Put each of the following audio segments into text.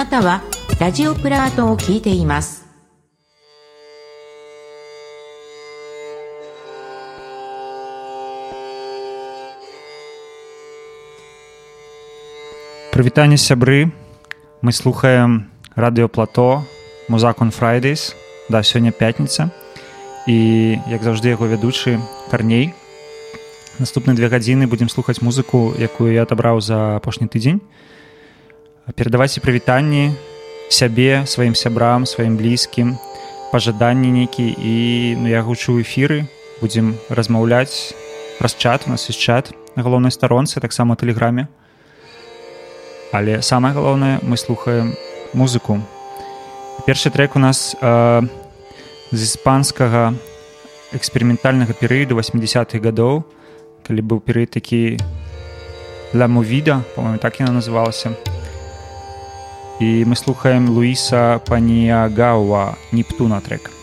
なたはラジオプラートを聞いていますПрывітанне сябры мы слухаем радыёплато музакон Fridays да сёння пятніца і як заўжды яго вядучы карней наступныя две гадзіны будзем слухаць музыку якую я адабраў за апошні тыдзень перадавайце прывітанні сябе сваім сябрам сваім блізкім пажаданні нейкі і ну, я гучу эфіры будзем размаўляць праз чат у нас ёсць чат на галоўнай старонцы таксама тэлеграме але самае галоўнае мы слухаем музыку. Першы трек у нас э, з іспанскага эксперыментальнага перыяду 80-х гадоў калі быў перыяд такі для мувіда по-моему так яна называлася і мы слухаем луіса паніягауа нептуна трек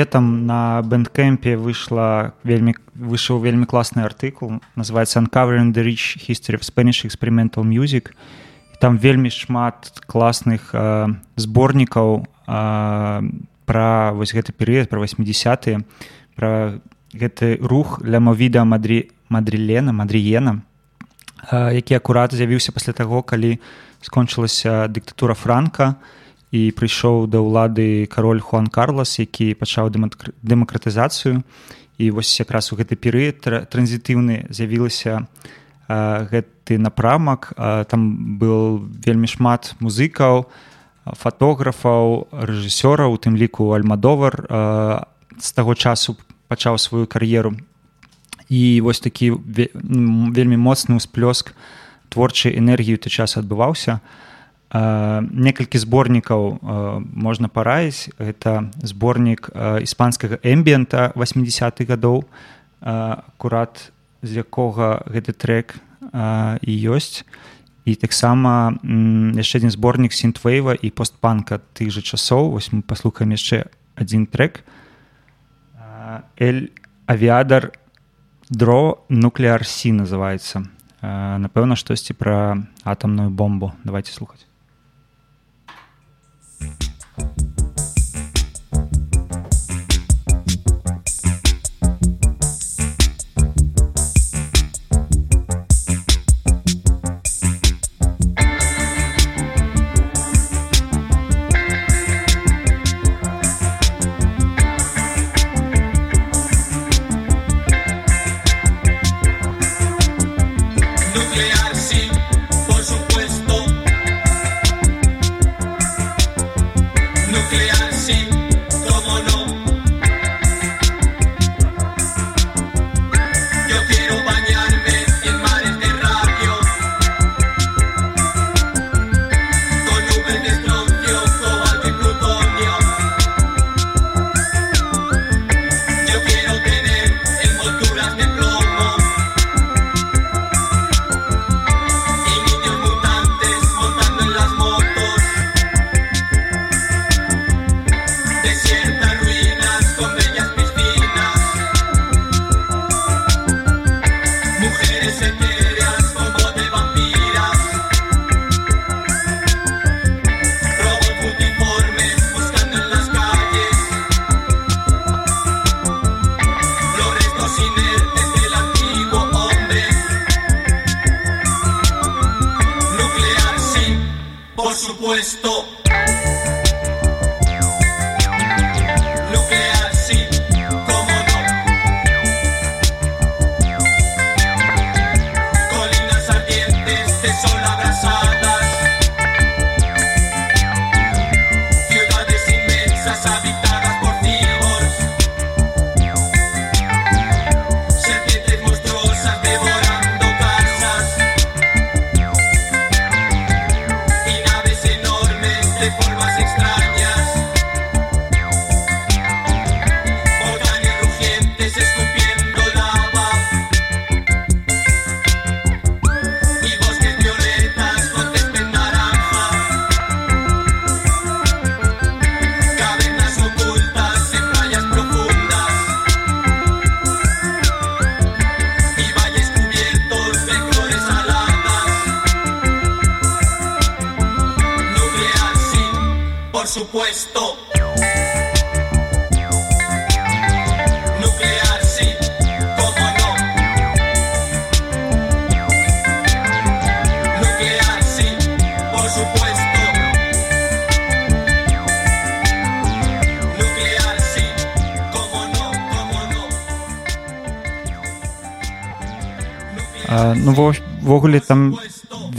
летом на бэндкэмпе выйшла вельмі выйшаў вельмі класны артыкул называется uncovering the rich history of Spanish experimental music там вельмі шмат класных э, зборнікаў э, пра вось гэты перыяд пра 80 пра гэты рух для мовіда мадрі мадрилена мадріена э, які акурат з'явіўся пасля таго калі скончылася дыктатура франка. і прыйшоў да ўлады кароль хуан карлас які пачаў дэмакратызацыю. І вось якраз у гэты перыяд транзітыўны з'явілася гэты напрамак. Там был вельмі шмат музыкаў фатографаў рэжысёраў у тым ліку альмадовар з таго часу пачаў сваю кар'еру. І вось такі вельмі моцны ўсплёск творчай энергіі той час адбываўся некалькі зборнікаў можна параіць гэта зборнік іспанскага эмбіента 80-х гадоў акурат з якога гэты трек і ёсць і таксама яшчэ адзін зборнік сінтвейва і постпанка тых жа часоў. Вось мы паслухаем яшчэ адзін трек. Эль авіадар дро нуклеарсі называется напэўна штосьці пра атамную бомбу. Давайте слухаць Thank you. Ну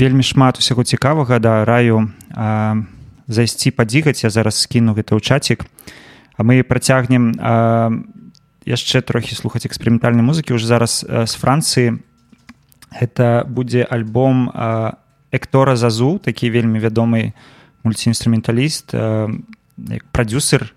вельмі шмат усяго цікавага. Да раю а, зайсці падзігаць я зараз скіну гэта ў чацік. А мы працягнем а, яшчэ трохі слухаць эксперыментальнай музыкі уже зараз а, з францыі. Это будзе альбом эктора зазу такі вельмі вядомы мульціінструменталіст прадюсер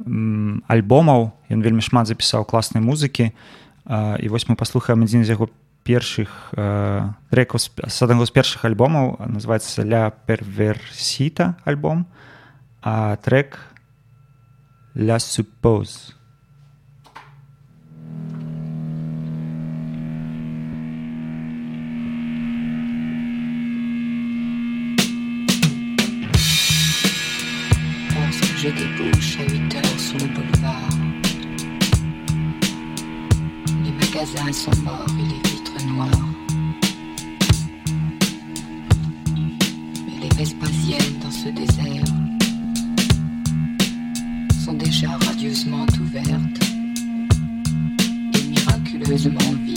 альбомаў. Ён вельмі шмат запісаў класнай музыкі. І вось мы паслухаем адзін з яго першых э, трекаў з аднаго з першых альбомаў называецца ля перверсіта альбом а трек ля supposed j'ai débouche à 8 heures sur le boulevard. Les magasins sont morts et les noir. Mais les Vespasiennes dans ce désert sont déjà radieusement ouvertes et miraculeusement vides.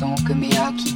Donc, que mes qui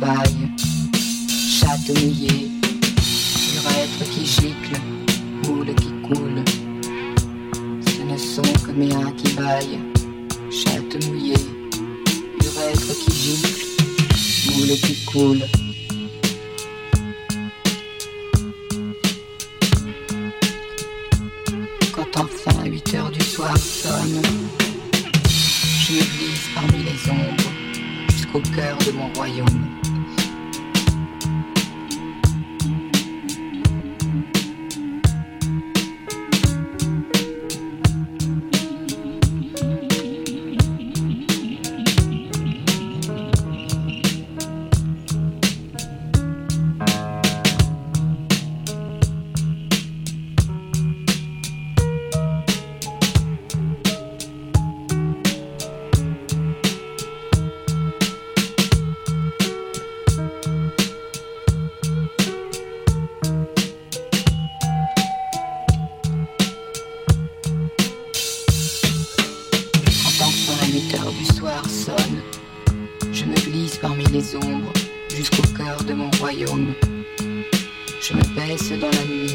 Je me baisse dans la nuit.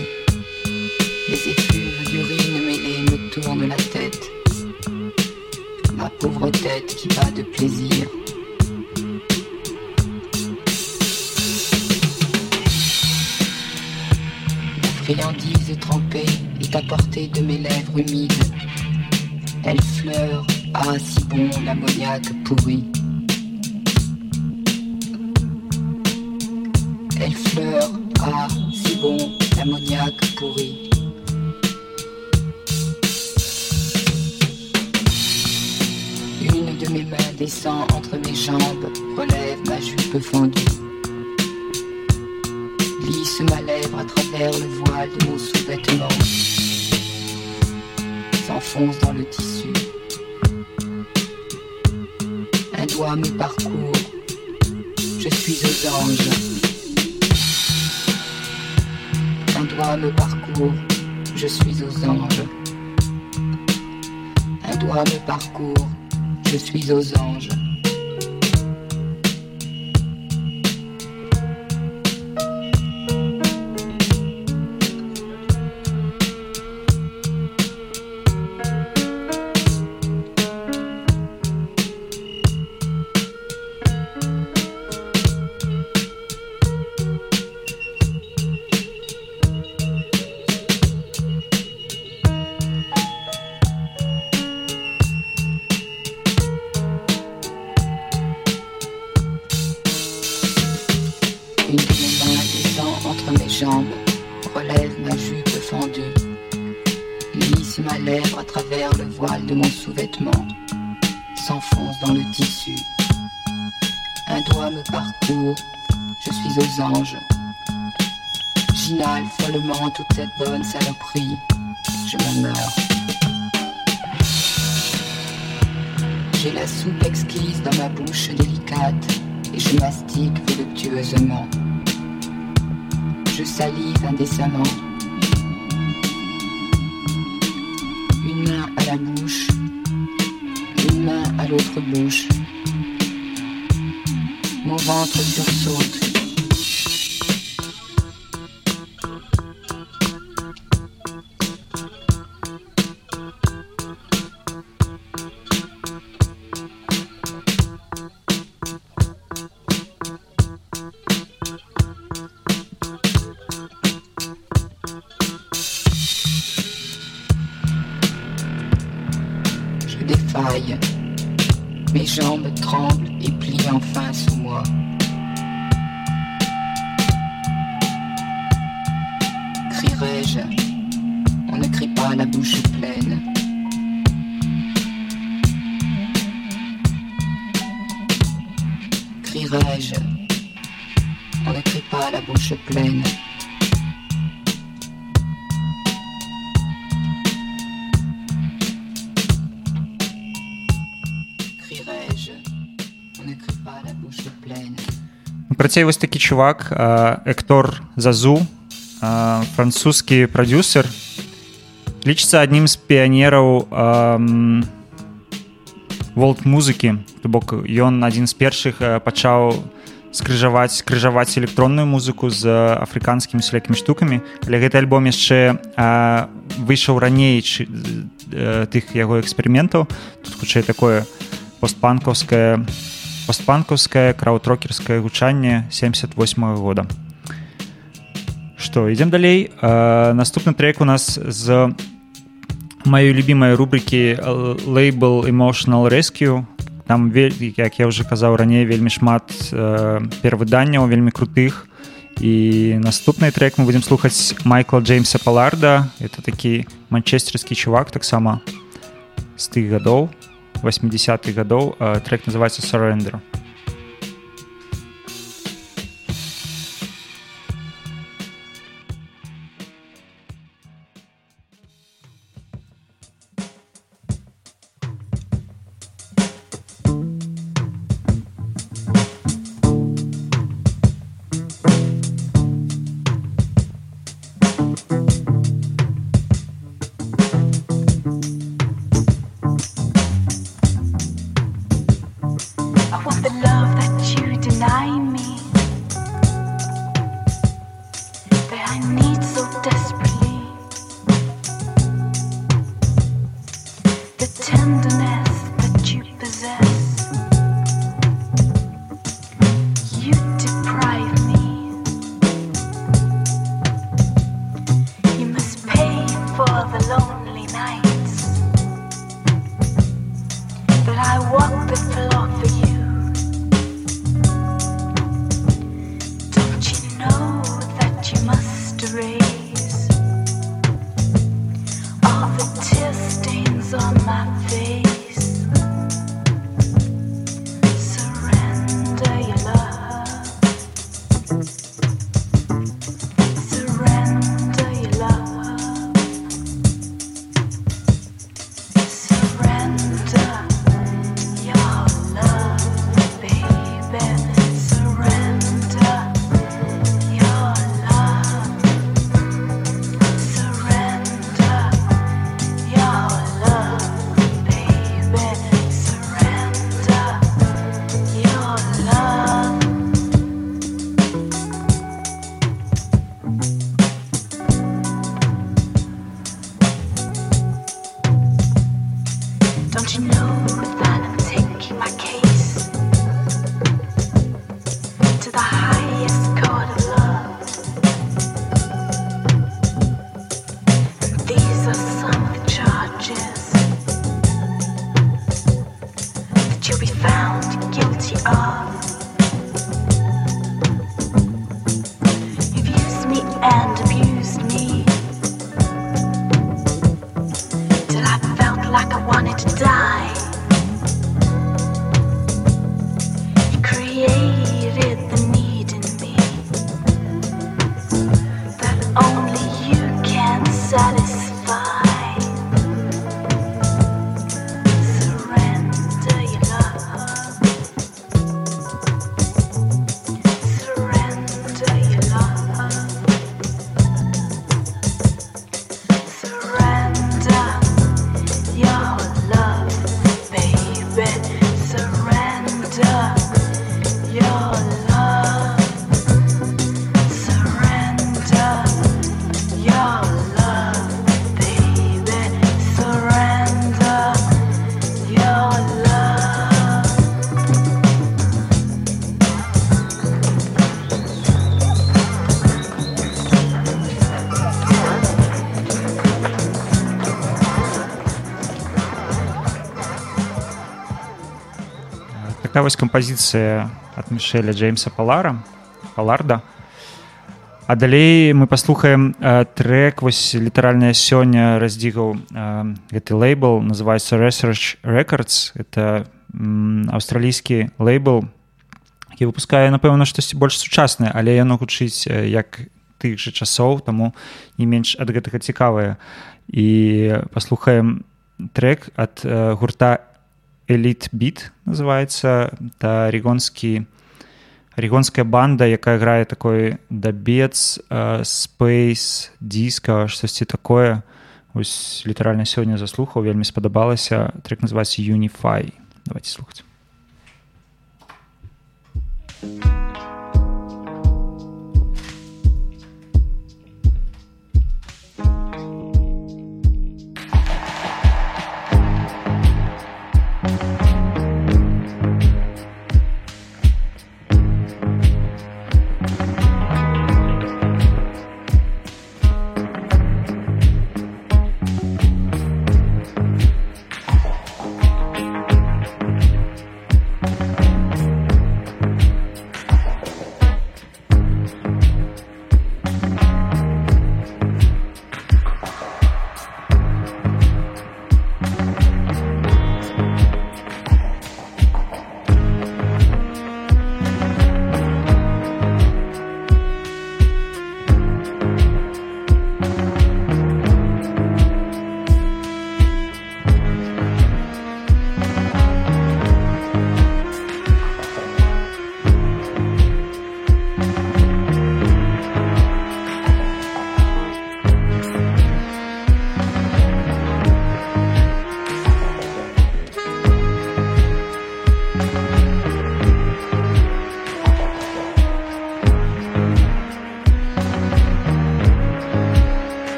Les effluves d'urine mêlée me tournent la tête. Ma pauvre tête qui bat de plaisir. La friandise trempée est à portée de mes lèvres humides. Elle fleure, ah si bon l'ammoniaque pourri. profonde. Працей вось такі чувак Эктор Зазу французскі прадюсер лічыцца аднім з піянераў волт музыкі то бок ён адзін з першых пачаў скрыжаваць крыжаваць электронную музыку з афрыканскімі сялякімі штукамі але гэты альбом яшчэ выйшаў раней тых яго эксперыментаў тут хутчэй такое постпанкаўскае постпанкаўскае краудрокерскае гучанне 78 -го года. Что ідзем далей. Э, наступны трек у нас з маёй любимой рубрики лейбл emotional rescue там як я уже казаў раней вельмі шмат э, перавыданняў вельмі крутых. І наступны трек мы будем слухаць майкла джеймса паларда это такі манчестерскі чувак таксама з тых гадоў 80-х гадоў трек называется surrender вось кампазіцыя ад мішеля джеймса палара паларда а далей мы паслухаем э, трек вось літаральная сёння раздзігаў э, гэты лейбл называется research records. Это аўстралійскі лейбл. Які выпускае напэўна штосьці больш сучаснае але яно гучыць як тых жа часоў таму не менш ад гэтага цікавае. І паслухаем трек ад э, гурта Elite Beat называется. Это регонский регонская банда якая грае такой дабец uh, space диска штосьці такое. Ось літаральна сёння заслухаў вельмі спадабалася трек называется unify. Давайте слухаць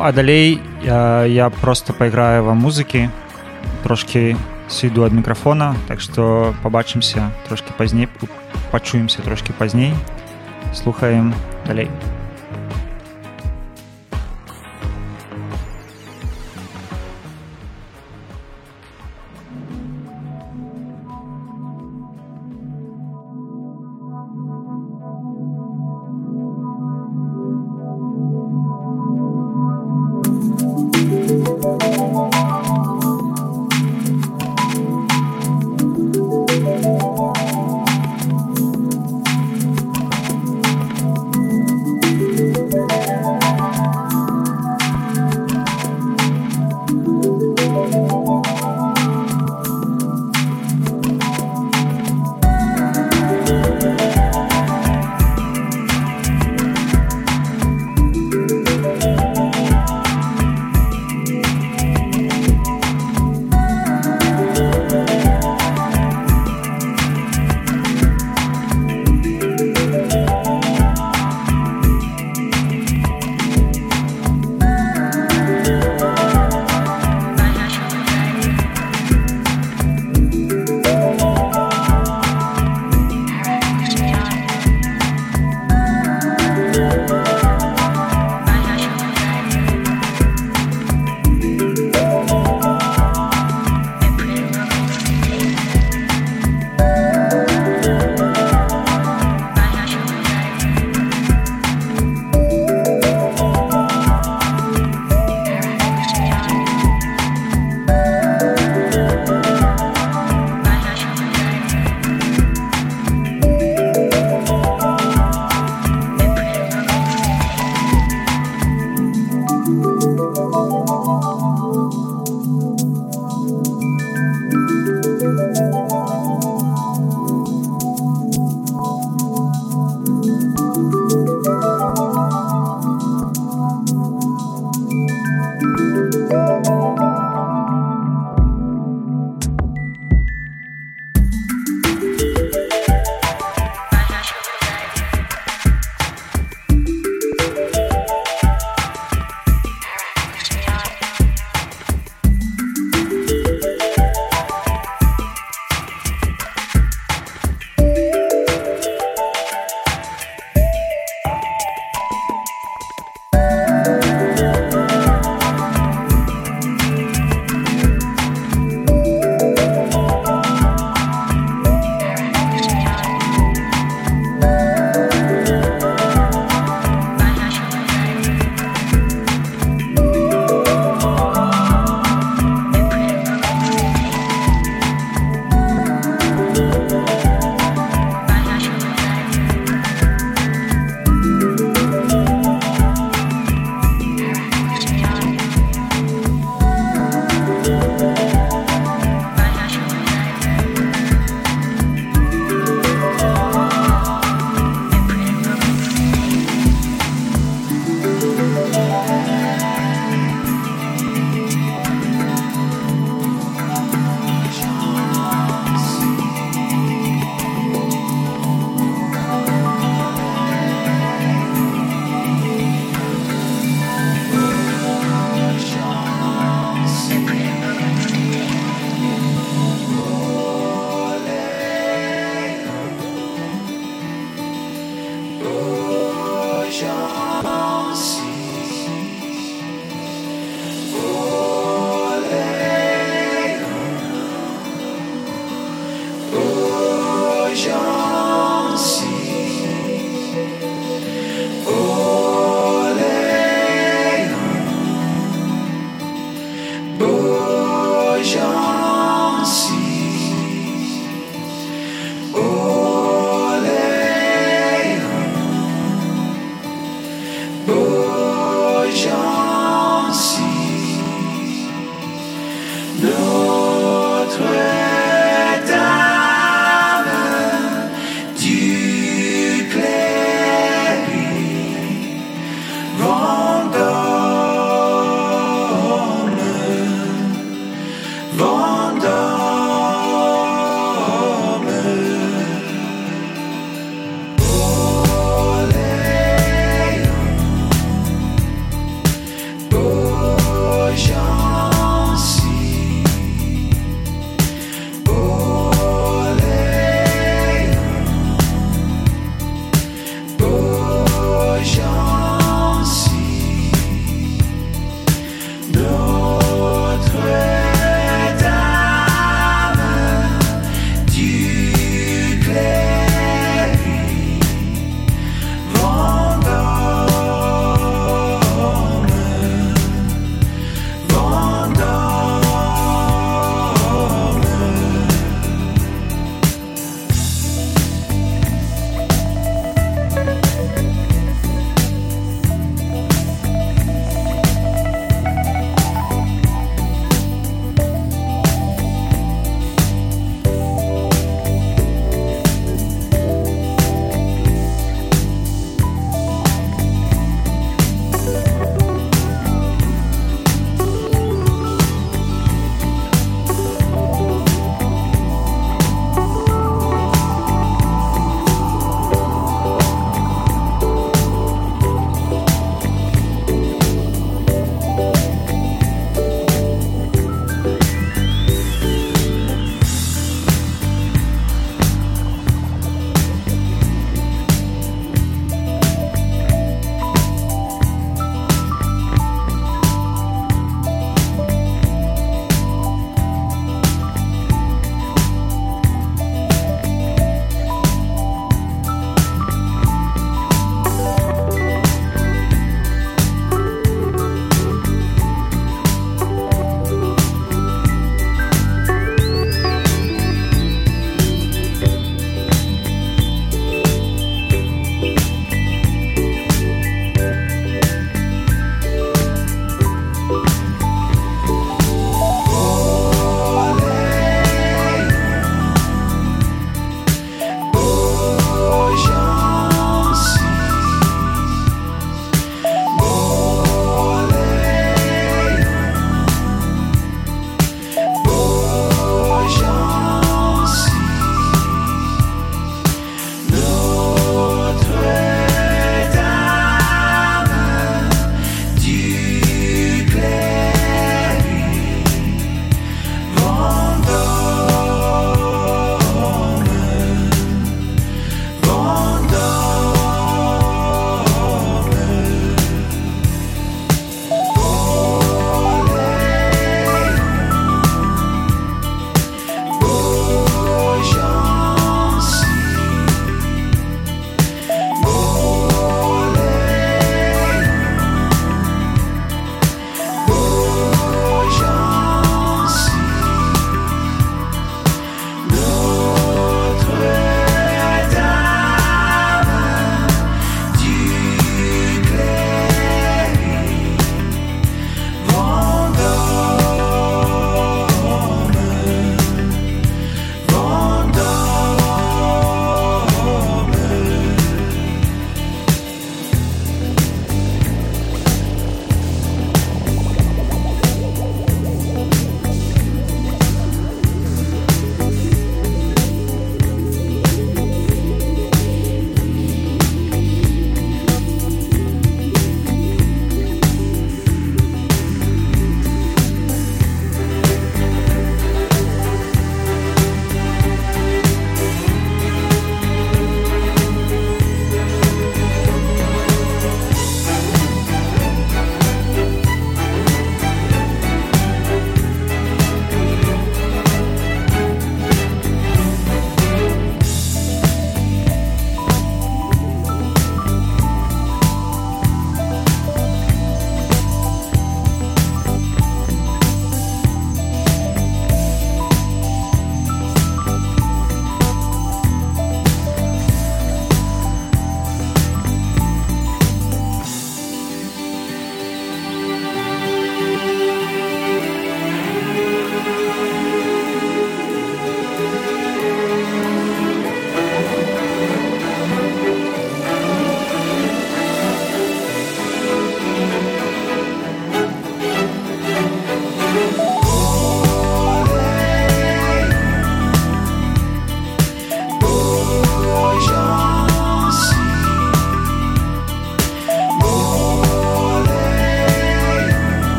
Ну а далей я, я просто пайграю вам музыкі трошки сыду ад мікрафона так што пабачымся трошки пазней пачуемся трошки пазней слухаем далей. it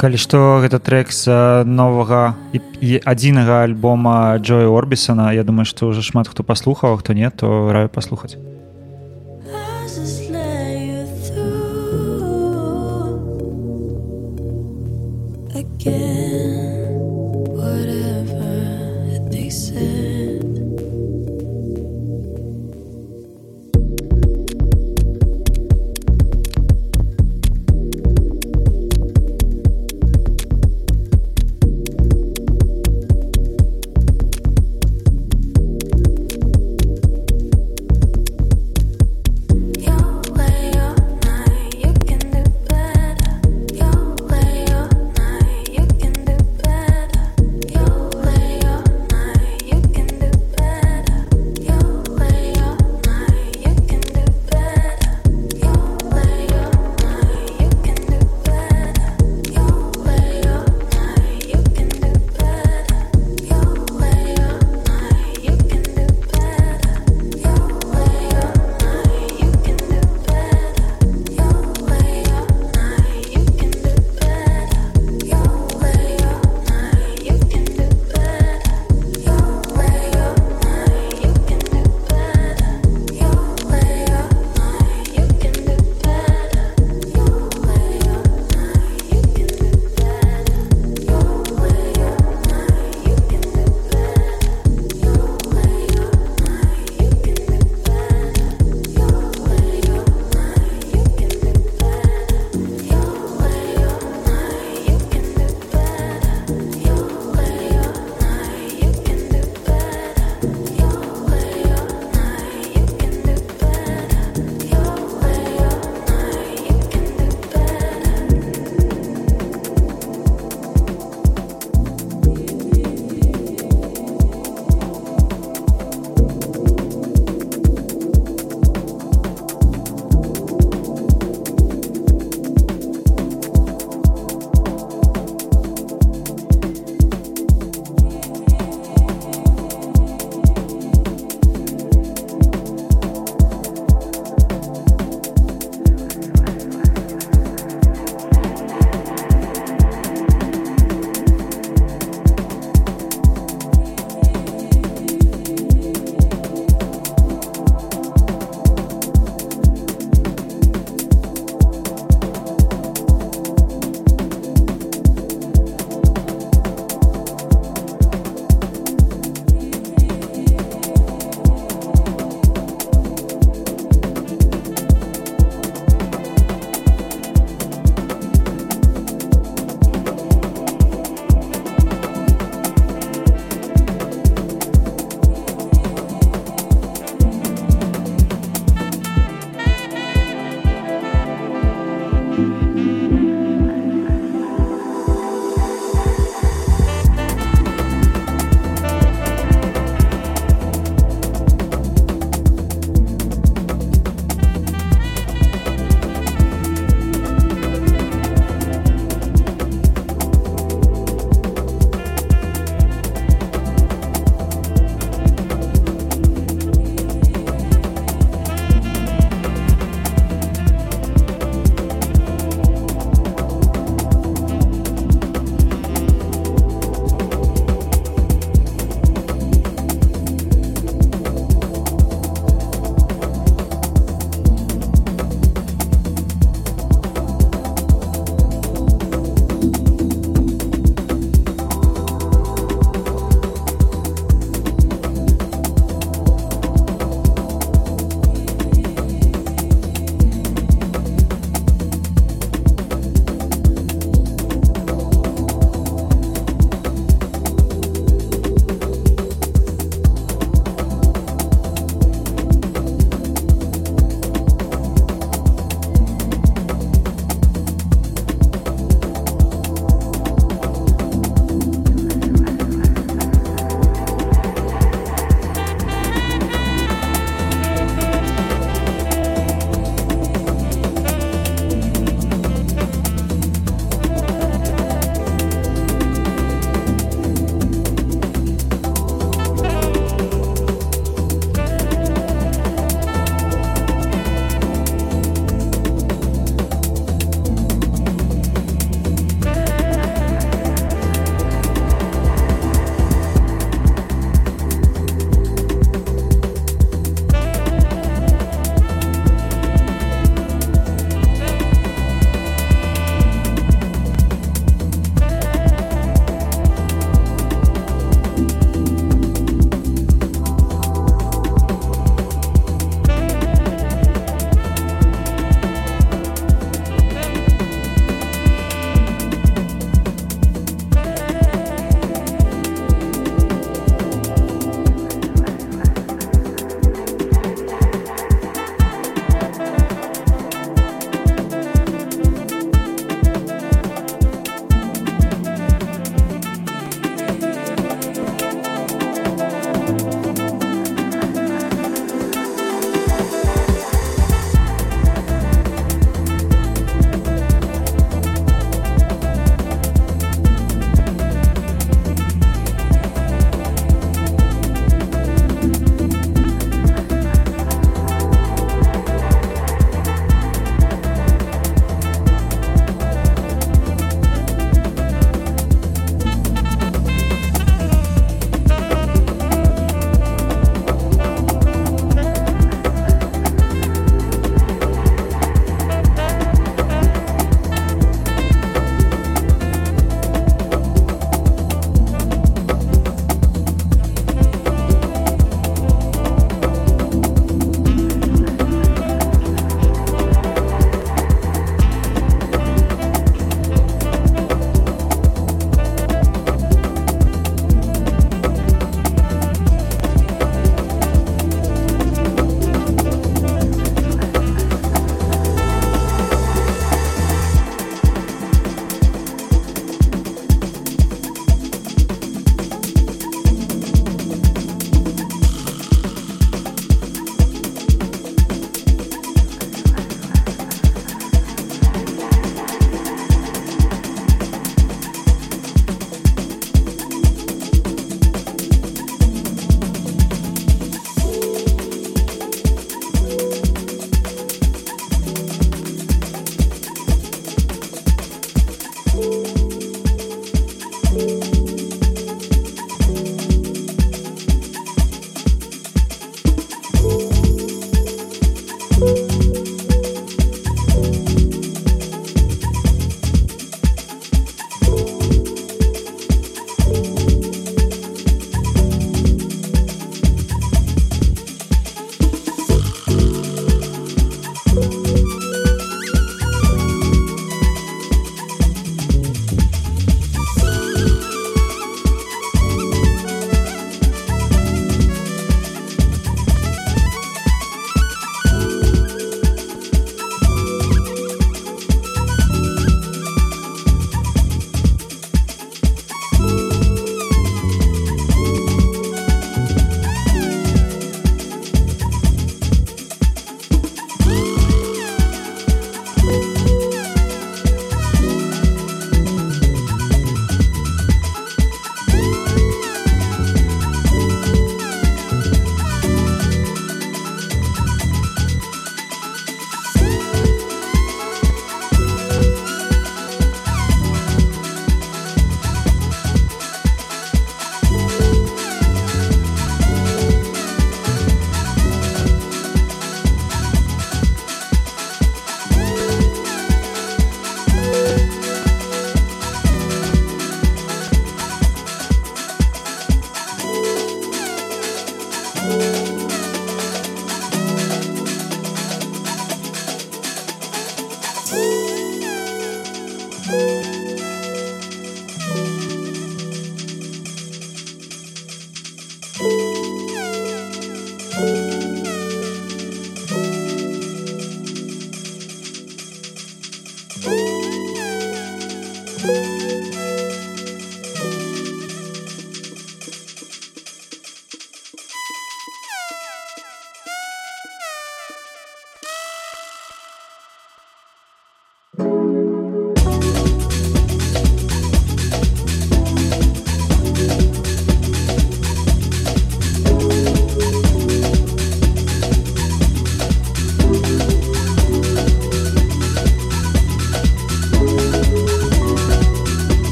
калі што гэта трек з новага і, адзінага альбома Джоя Орбісона. Я думаю што ўжо шмат хто паслухаў хто не то раю паслухаць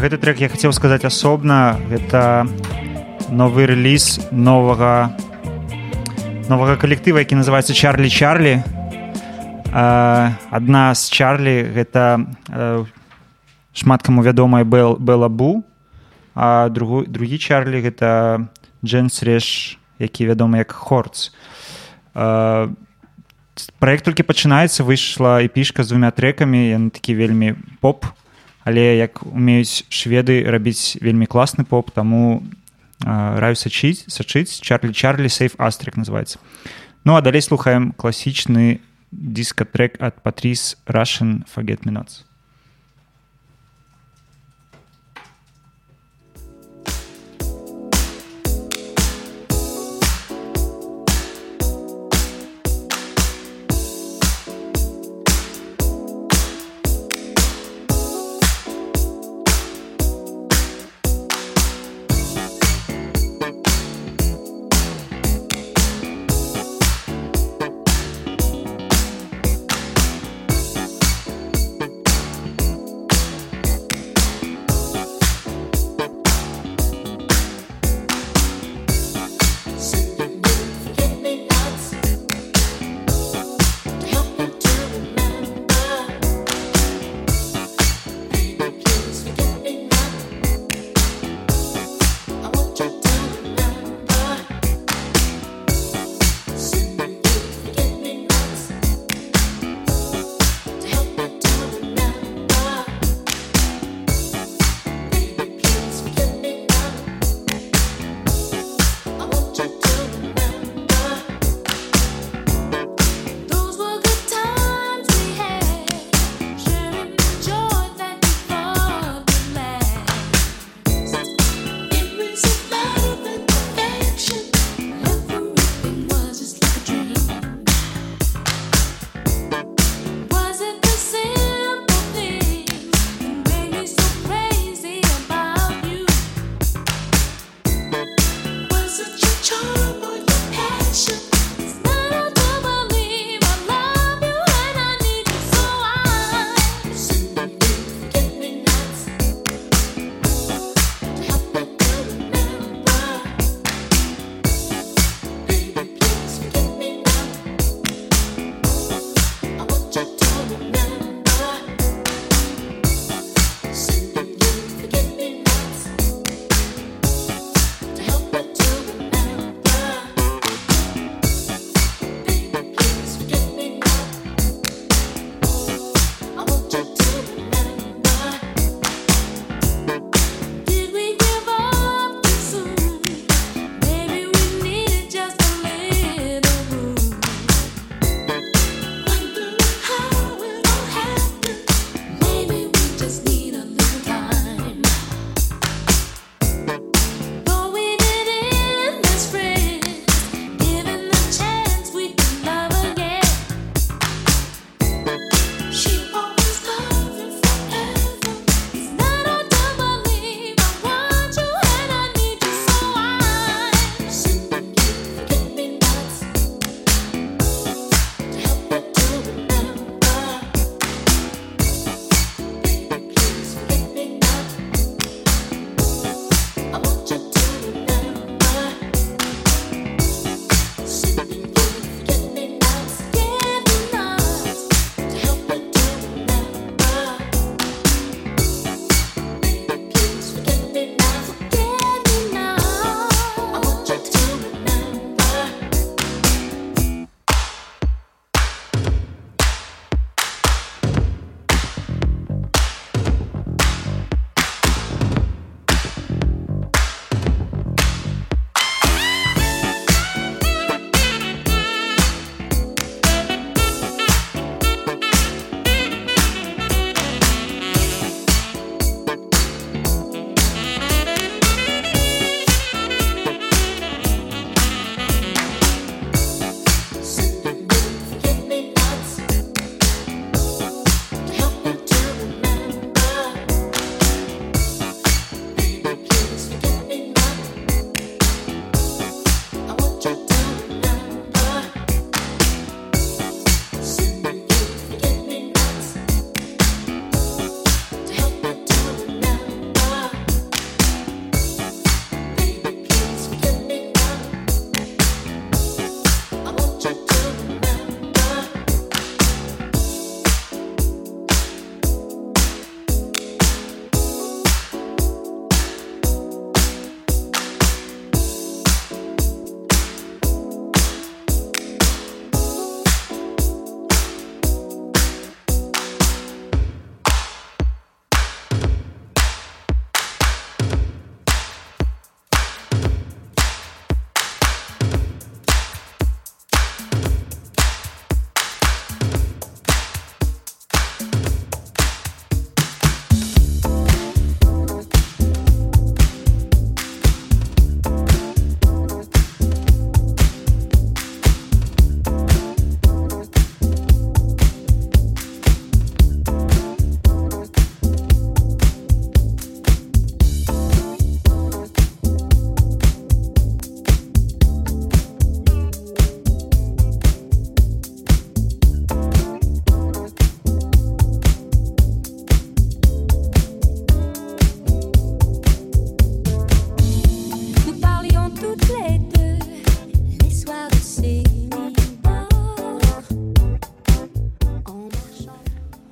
Пра гэты трек я хацеў сказаць асобна. Гэта новы рэліз новага новага калектыва які называецца Чарлі Чарлі адна з Чарлі гэта шмат каму вядомая Бэл Бэлабу а другу, другі Чарлі гэта Дженс Реш які вядомы як Хорц проект толькі пачынаецца выйшла і пішка з двумя трекамі яны такі вельмі поп але як умеюць шведы рабіць вельмі класны поп таму раю сачыць сачыць. Чарлі чарлі сейф астрик называется ну а далей слухаем класічны дыскатрек ад патрис рашен фагет мінац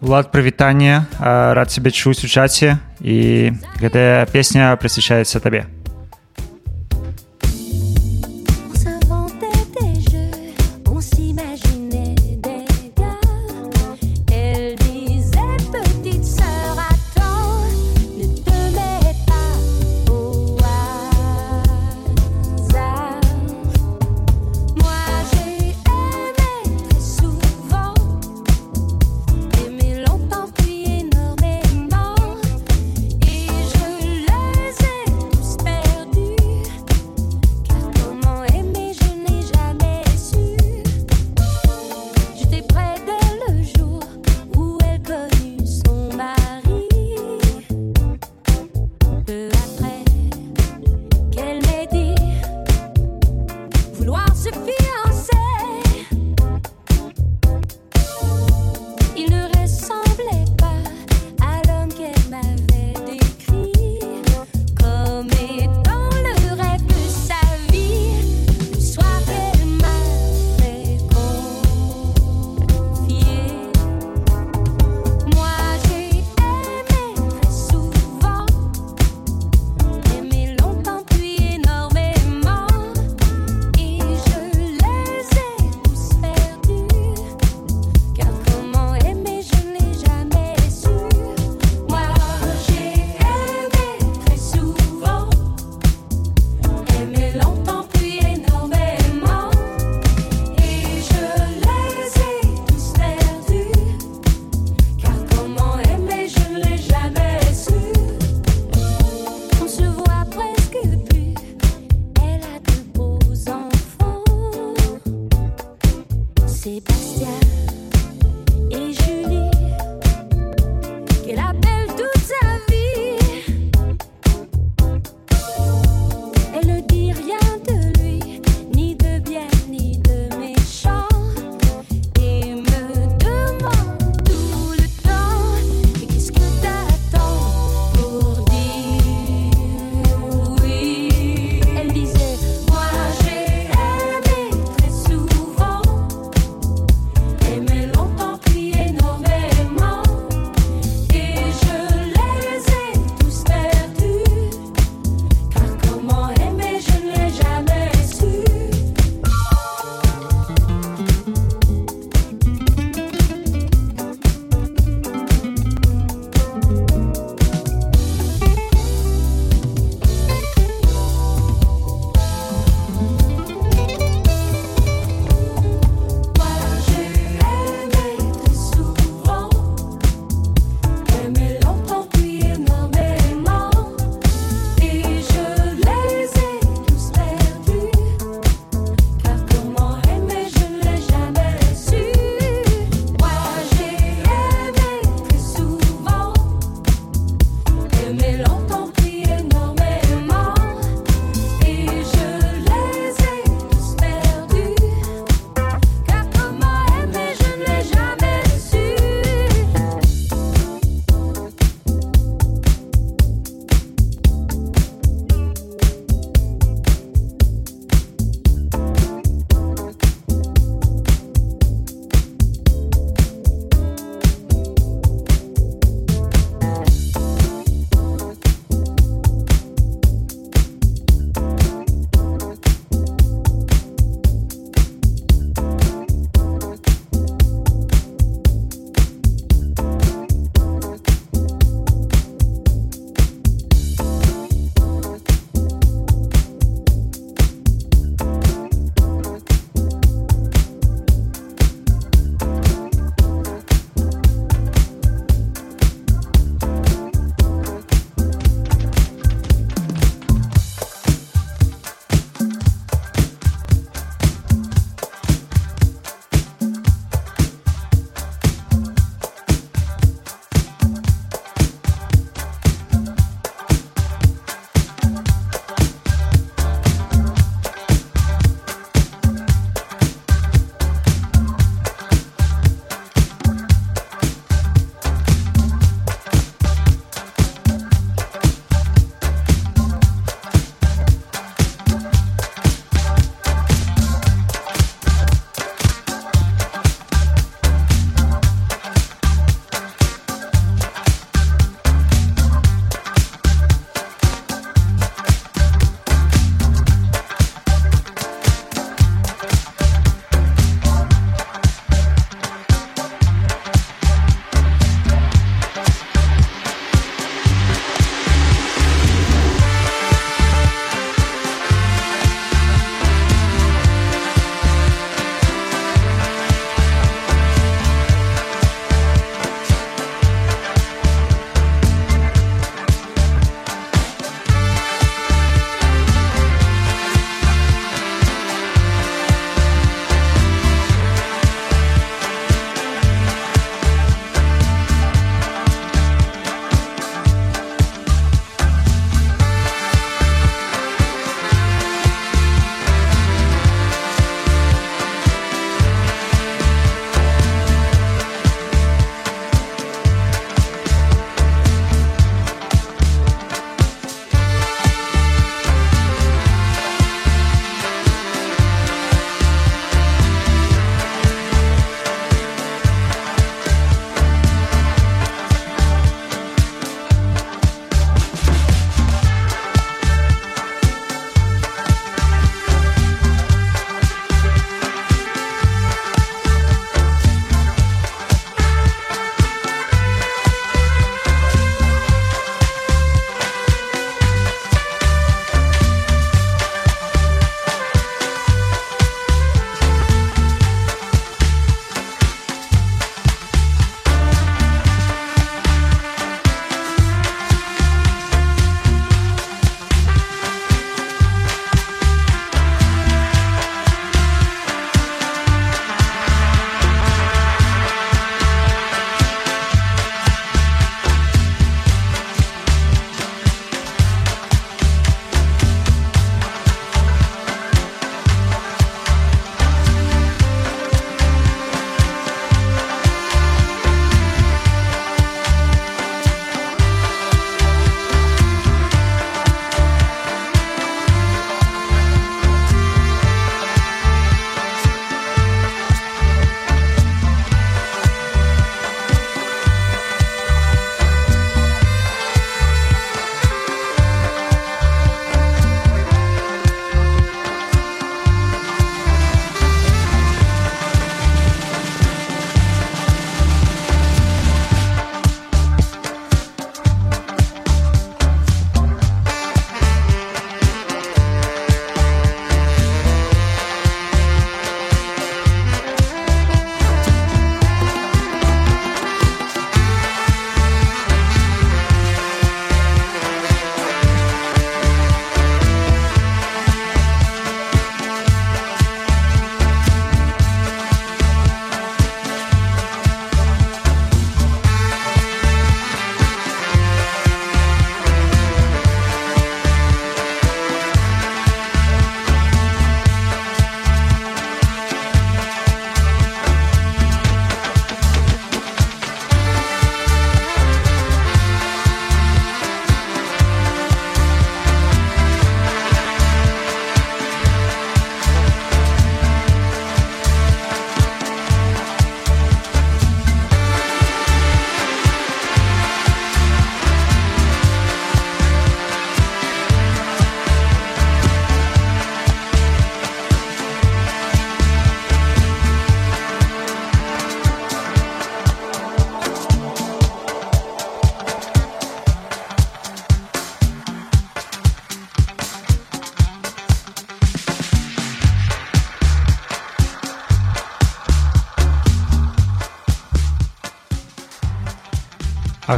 Улад прывітанне э, рад цябе чуць у чаце і гэтая песня прысвячаецца табе.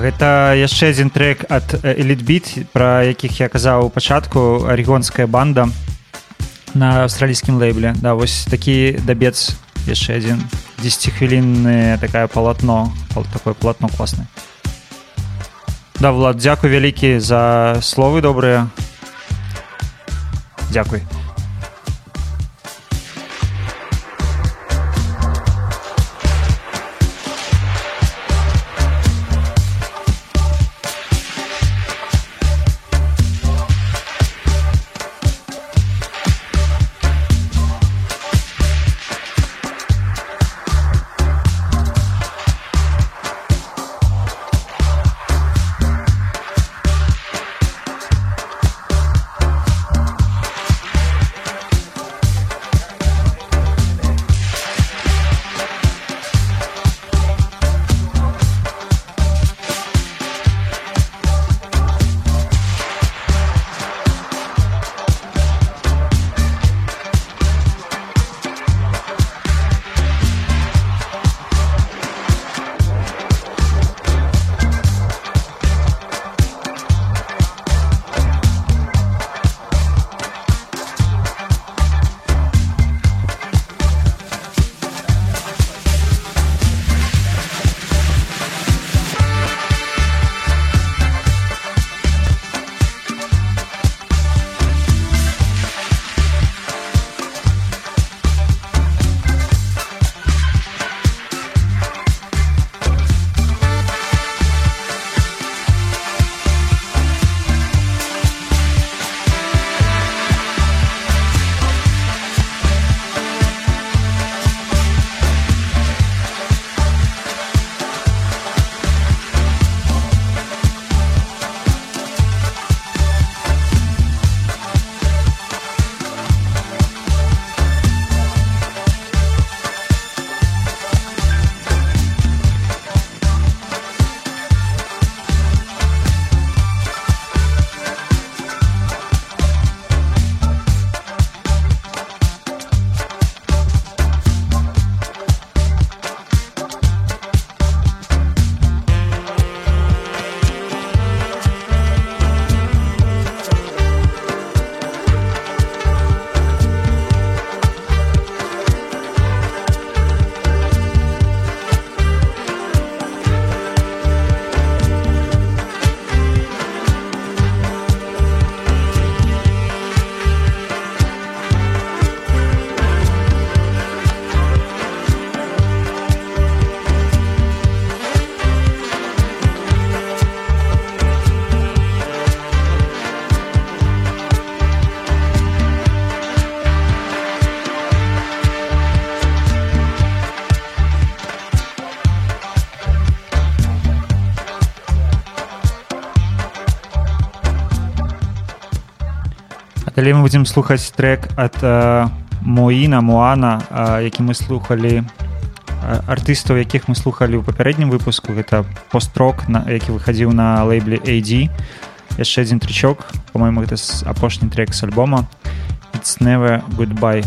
Гэта яшчэ адзін трек ад элітбіт пра якіх я казаў у пачатку арегонская банда на аўстралійскім лейбле. Да вось такі дабец яшчэ адзін. 10 хвілінны такая палатно пал- такое палатно класнае. Да влад дзякуй вялікі за словы добрыя. Дзякуй мы будзем слухаць трек ад э, Моіна Моана, э, які мы слухалі э, артыстаў, якіх мы слухалі ў папярэднім выпуску. Гэта построк, на, які выхадзіў на лейбле AD. Яшчэ адзін трычок, по-моему, гэта апошні трек з альбома. It's never goodbye.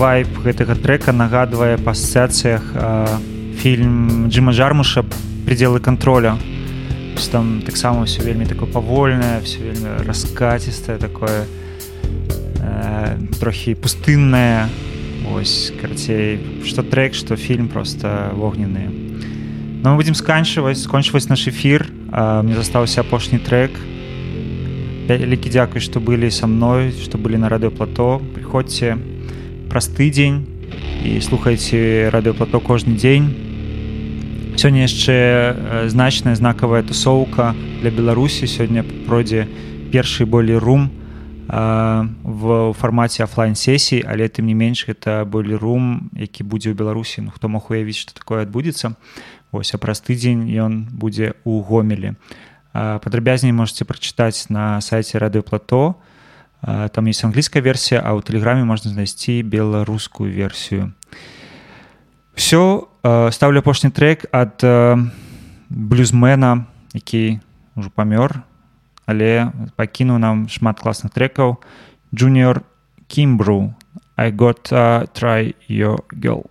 Вайп гэтага трека нагадвае па асацыях фільм Джима Жармуша пределы контроля там таксама все вельмі такое павольнае все вельмі раскацістае такое э, трохі пустыннае. Ось карацей что трек что фільм просто вогненные но мы будем сканчваць скончваць наш эфир мне застаўся апошні трек. Вялікі дзякуй что былі со мной что былі на радыёплато. Приходзьце праз тыдзень і слухайце радыёплато кожны дзень. Сёння яшчэ значная знакавая тусоўка для беларусі. Сёння пройдзе першы болей рум в фармаце офлайн сесій але тым не менш гэта болей рум які будзе ў беларусі. Ну хто мог уявіць что такое адбудзецца. Ось а праз тыдзень ён будзе у гомелі. Падрабязней можете прачытаць на сайце радыёплато там есть англійская версія а ў тэлеграме можна знайсці беларускую версію все ставлю апошні трек ад блюзмена які ўжо памёр але пакінуў нам шмат класных трекаў junior кімбру I got uh, try your girl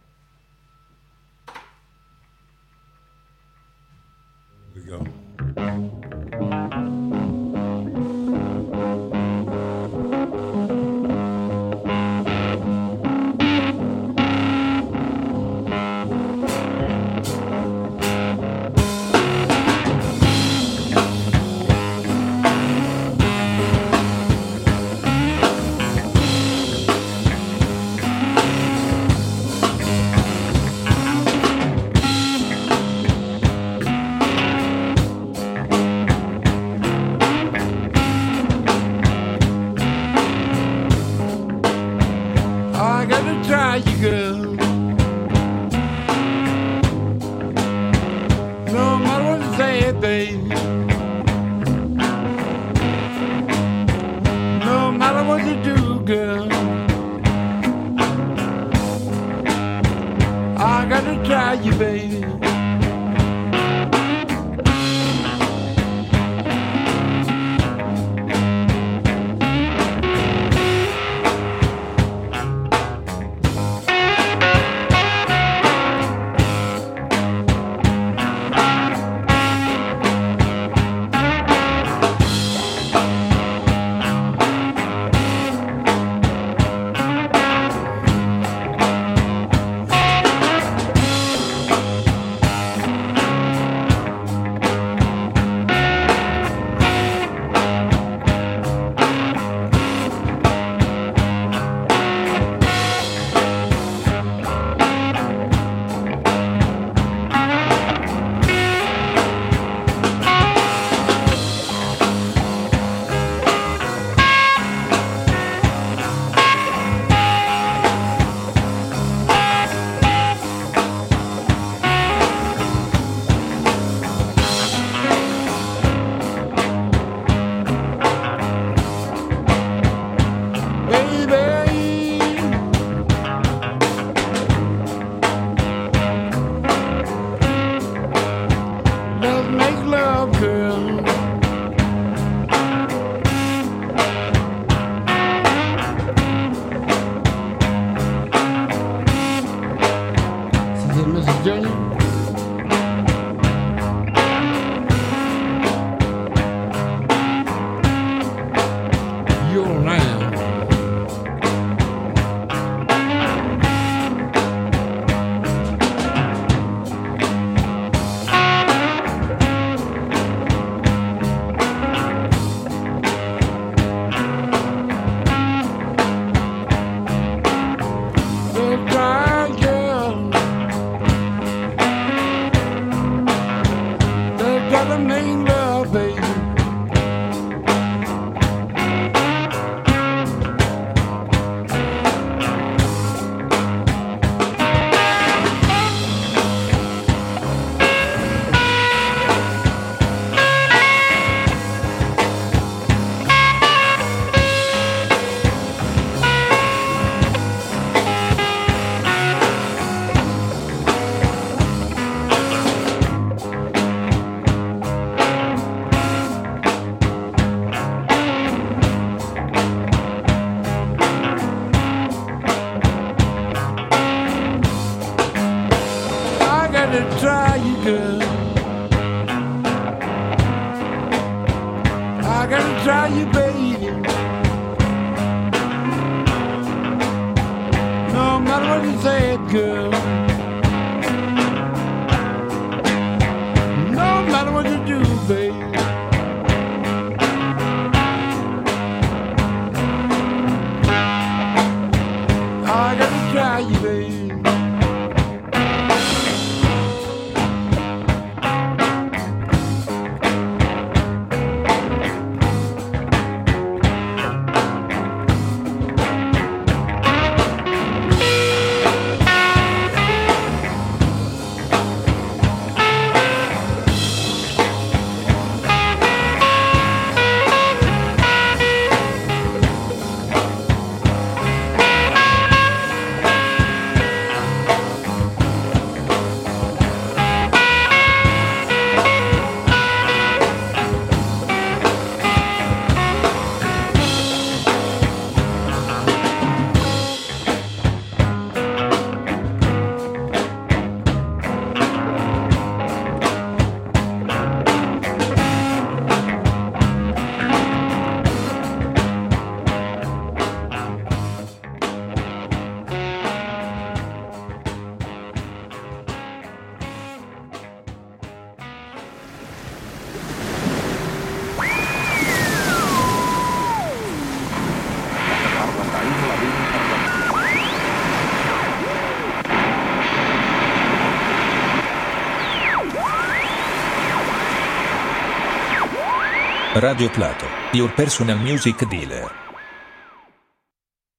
Radio Plato, your personal music dealer.